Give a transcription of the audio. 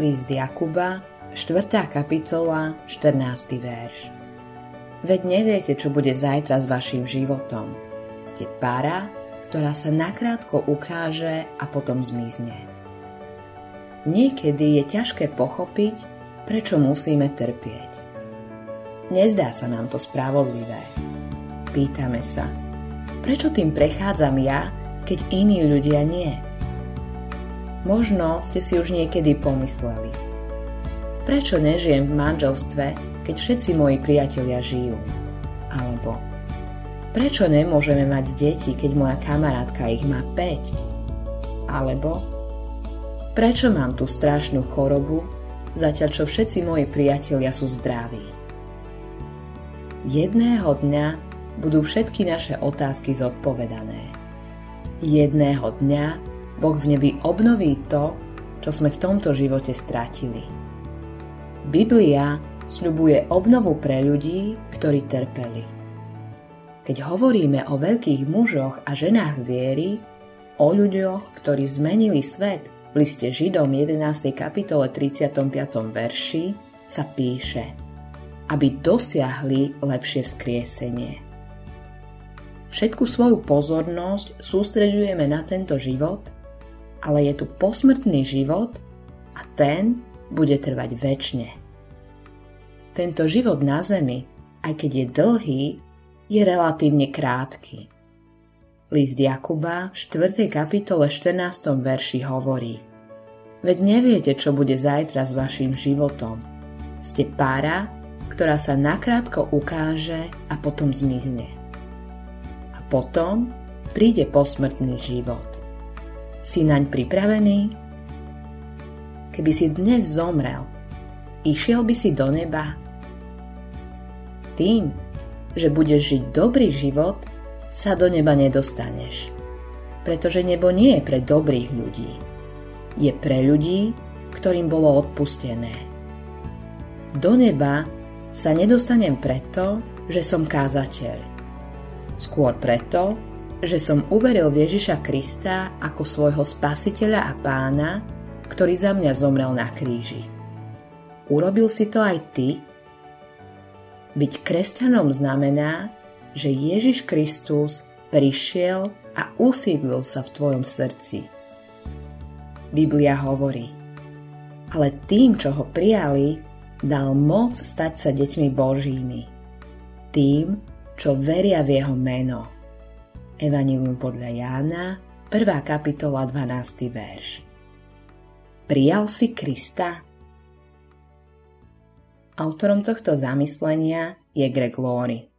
List Jakuba, 4. kapitola, 14. verš. Veď neviete, čo bude zajtra s vašim životom. Ste para, ktorá sa nakrátko ukáže a potom zmizne. Niekedy je ťažké pochopiť, prečo musíme trpieť. Nezdá sa nám to spravodlivé. Pýtame sa, prečo tým prechádzam ja, keď iní ľudia nie? Možno ste si už niekedy pomysleli. Prečo nežijem v manželstve, keď všetci moji priatelia žijú? Alebo prečo nemôžeme mať deti, keď moja kamarátka ich má 5? Alebo prečo mám tú strašnú chorobu, zatiaľ čo všetci moji priatelia sú zdraví? Jedného dňa budú všetky naše otázky zodpovedané. Jedného dňa Boh v nebi obnoví to, čo sme v tomto živote stratili. Biblia sľubuje obnovu pre ľudí, ktorí trpeli. Keď hovoríme o veľkých mužoch a ženách viery, o ľuďoch, ktorí zmenili svet, v liste Židom 11. kapitole 35. verši sa píše, aby dosiahli lepšie vzkriesenie. Všetku svoju pozornosť sústredujeme na tento život – ale je tu posmrtný život a ten bude trvať väčšine. Tento život na Zemi, aj keď je dlhý, je relatívne krátky. List Jakuba v 4. kapitole 14. verši hovorí Veď neviete, čo bude zajtra s vašim životom. Ste pára, ktorá sa nakrátko ukáže a potom zmizne. A potom príde posmrtný život. Si naň pripravený? Keby si dnes zomrel, išiel by si do neba? Tým, že budeš žiť dobrý život, sa do neba nedostaneš. Pretože nebo nie je pre dobrých ľudí. Je pre ľudí, ktorým bolo odpustené. Do neba sa nedostanem preto, že som kázateľ. Skôr preto, že som uveril v Ježiša Krista ako svojho spasiteľa a pána, ktorý za mňa zomrel na kríži. Urobil si to aj ty? Byť kresťanom znamená, že Ježiš Kristus prišiel a usídlil sa v tvojom srdci. Biblia hovorí, ale tým, čo ho prijali, dal moc stať sa deťmi Božími. Tým, čo veria v jeho meno. Evanilium podľa Jána, 1. kapitola, 12. verš. Prijal si Krista? Autorom tohto zamyslenia je Greg Laurie.